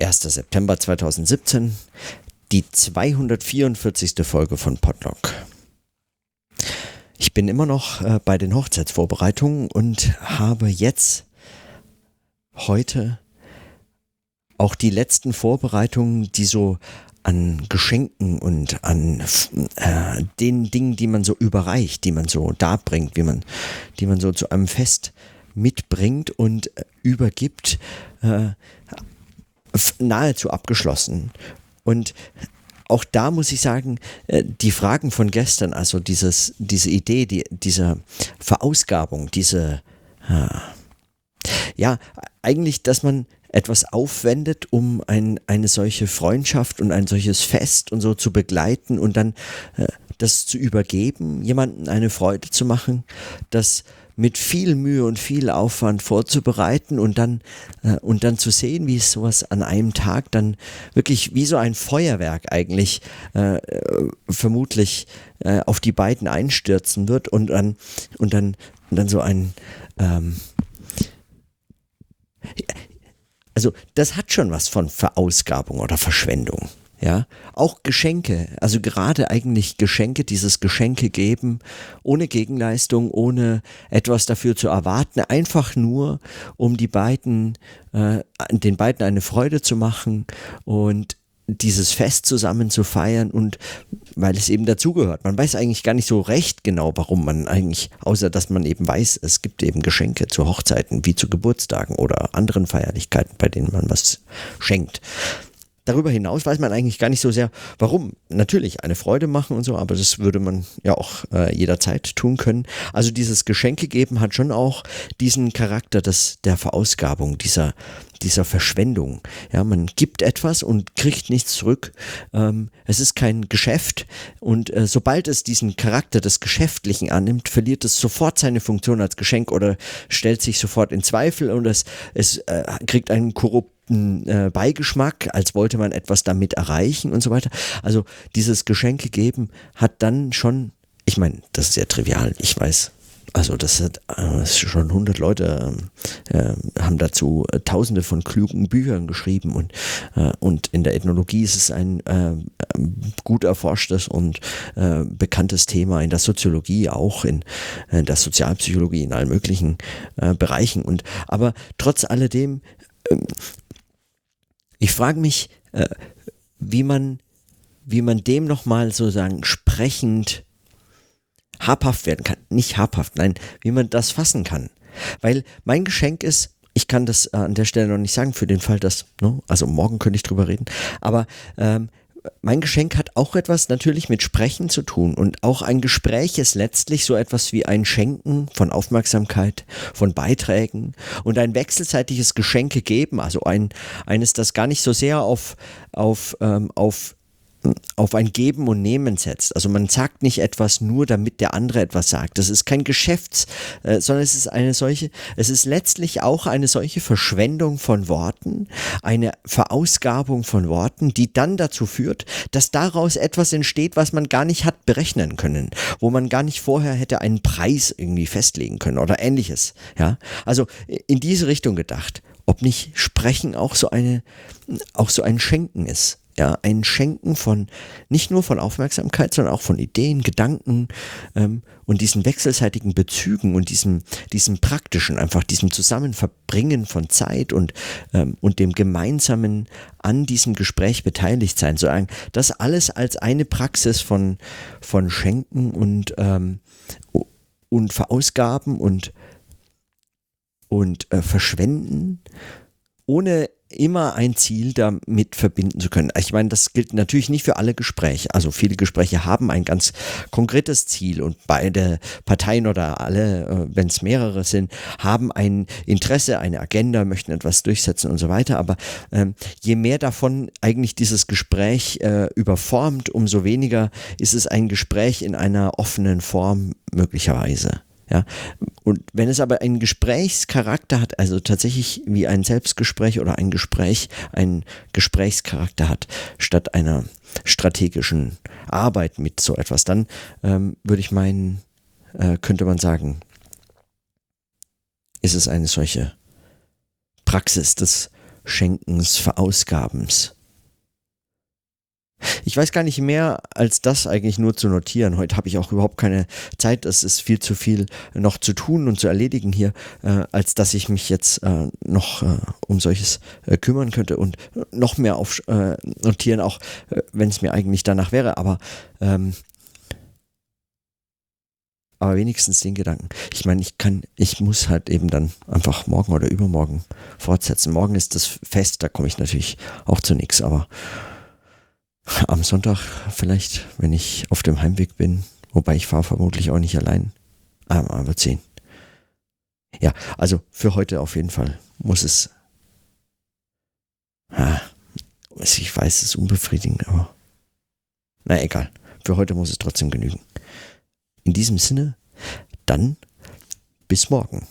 1. September 2017, die 244. Folge von Podlock. Ich bin immer noch äh, bei den Hochzeitsvorbereitungen und habe jetzt heute auch die letzten Vorbereitungen, die so an Geschenken und an äh, den Dingen, die man so überreicht, die man so darbringt, wie man, die man so zu einem Fest mitbringt und äh, übergibt, äh, nahezu abgeschlossen. Und auch da muss ich sagen, äh, die Fragen von gestern, also dieses, diese Idee, die, diese Verausgabung, diese, äh, ja, eigentlich, dass man etwas aufwendet, um ein, eine solche Freundschaft und ein solches Fest und so zu begleiten und dann äh, das zu übergeben, jemanden eine Freude zu machen, das mit viel Mühe und viel Aufwand vorzubereiten und dann äh, und dann zu sehen, wie sowas an einem Tag dann wirklich wie so ein Feuerwerk eigentlich äh, vermutlich äh, auf die beiden einstürzen wird und dann und dann und dann so ein ähm, also das hat schon was von Verausgabung oder Verschwendung. Ja, auch Geschenke, also gerade eigentlich Geschenke, dieses Geschenke geben, ohne Gegenleistung, ohne etwas dafür zu erwarten, einfach nur, um die beiden, äh, den beiden eine Freude zu machen und dieses Fest zusammen zu feiern und weil es eben dazugehört. Man weiß eigentlich gar nicht so recht genau, warum man eigentlich, außer dass man eben weiß, es gibt eben Geschenke zu Hochzeiten wie zu Geburtstagen oder anderen Feierlichkeiten, bei denen man was schenkt darüber hinaus weiß man eigentlich gar nicht so sehr, warum. Natürlich eine Freude machen und so, aber das würde man ja auch äh, jederzeit tun können. Also dieses Geschenke geben hat schon auch diesen Charakter des, der Verausgabung, dieser, dieser Verschwendung. Ja, man gibt etwas und kriegt nichts zurück. Ähm, es ist kein Geschäft und äh, sobald es diesen Charakter des Geschäftlichen annimmt, verliert es sofort seine Funktion als Geschenk oder stellt sich sofort in Zweifel und es, es äh, kriegt einen korrupt äh, Beigeschmack, als wollte man etwas damit erreichen und so weiter. Also dieses Geschenke geben hat dann schon, ich meine, das ist sehr trivial, ich weiß. Also das hat äh, schon 100 Leute äh, haben dazu äh, tausende von klugen Büchern geschrieben und, äh, und in der Ethnologie ist es ein äh, gut erforschtes und äh, bekanntes Thema, in der Soziologie auch, in, in der Sozialpsychologie, in allen möglichen Bereichen. Und aber trotz alledem ähm, ich frage mich, äh, wie man, wie man dem nochmal sozusagen sprechend habhaft werden kann. Nicht habhaft, nein, wie man das fassen kann. Weil mein Geschenk ist, ich kann das äh, an der Stelle noch nicht sagen, für den Fall, dass, ne, also morgen könnte ich drüber reden, aber ähm, mein Geschenk hat auch etwas natürlich mit Sprechen zu tun und auch ein Gespräch ist letztlich so etwas wie ein Schenken von Aufmerksamkeit, von Beiträgen und ein wechselseitiges Geschenke geben, also ein eines, das gar nicht so sehr auf auf ähm, auf auf ein Geben und Nehmen setzt. Also man sagt nicht etwas nur, damit der andere etwas sagt. Das ist kein Geschäfts, äh, sondern es ist eine solche, es ist letztlich auch eine solche Verschwendung von Worten, eine Verausgabung von Worten, die dann dazu führt, dass daraus etwas entsteht, was man gar nicht hat berechnen können, wo man gar nicht vorher hätte einen Preis irgendwie festlegen können oder ähnliches. Ja, also in diese Richtung gedacht. Ob nicht Sprechen auch so eine, auch so ein Schenken ist ja, ein Schenken von nicht nur von Aufmerksamkeit, sondern auch von Ideen, Gedanken ähm, und diesen wechselseitigen Bezügen und diesem, diesem praktischen, einfach diesem Zusammenverbringen von Zeit und, ähm, und dem gemeinsamen an diesem Gespräch beteiligt sein. So ein, das alles als eine Praxis von, von Schenken und, ähm, und Verausgaben und, und äh, Verschwenden, ohne immer ein Ziel damit verbinden zu können. Ich meine, das gilt natürlich nicht für alle Gespräche. Also viele Gespräche haben ein ganz konkretes Ziel und beide Parteien oder alle, äh, wenn es mehrere sind, haben ein Interesse, eine Agenda, möchten etwas durchsetzen und so weiter. Aber ähm, je mehr davon eigentlich dieses Gespräch äh, überformt, umso weniger ist es ein Gespräch in einer offenen Form möglicherweise. Ja, und wenn es aber einen Gesprächscharakter hat, also tatsächlich wie ein Selbstgespräch oder ein Gespräch einen Gesprächscharakter hat, statt einer strategischen Arbeit mit so etwas, dann ähm, würde ich meinen, äh, könnte man sagen, ist es eine solche Praxis des Schenkens, Verausgabens. Ich weiß gar nicht mehr, als das eigentlich nur zu notieren. Heute habe ich auch überhaupt keine Zeit. Es ist viel zu viel noch zu tun und zu erledigen hier, äh, als dass ich mich jetzt äh, noch äh, um solches äh, kümmern könnte und noch mehr auf äh, notieren, auch äh, wenn es mir eigentlich danach wäre. Aber ähm, aber wenigstens den Gedanken. Ich meine, ich kann, ich muss halt eben dann einfach morgen oder übermorgen fortsetzen. Morgen ist das Fest, da komme ich natürlich auch zu nichts, aber am Sonntag vielleicht, wenn ich auf dem Heimweg bin, wobei ich fahre vermutlich auch nicht allein. Aber ah, sehen. Ja, also für heute auf jeden Fall muss es. Ich weiß, es ist unbefriedigend, aber. Na egal. Für heute muss es trotzdem genügen. In diesem Sinne, dann bis morgen.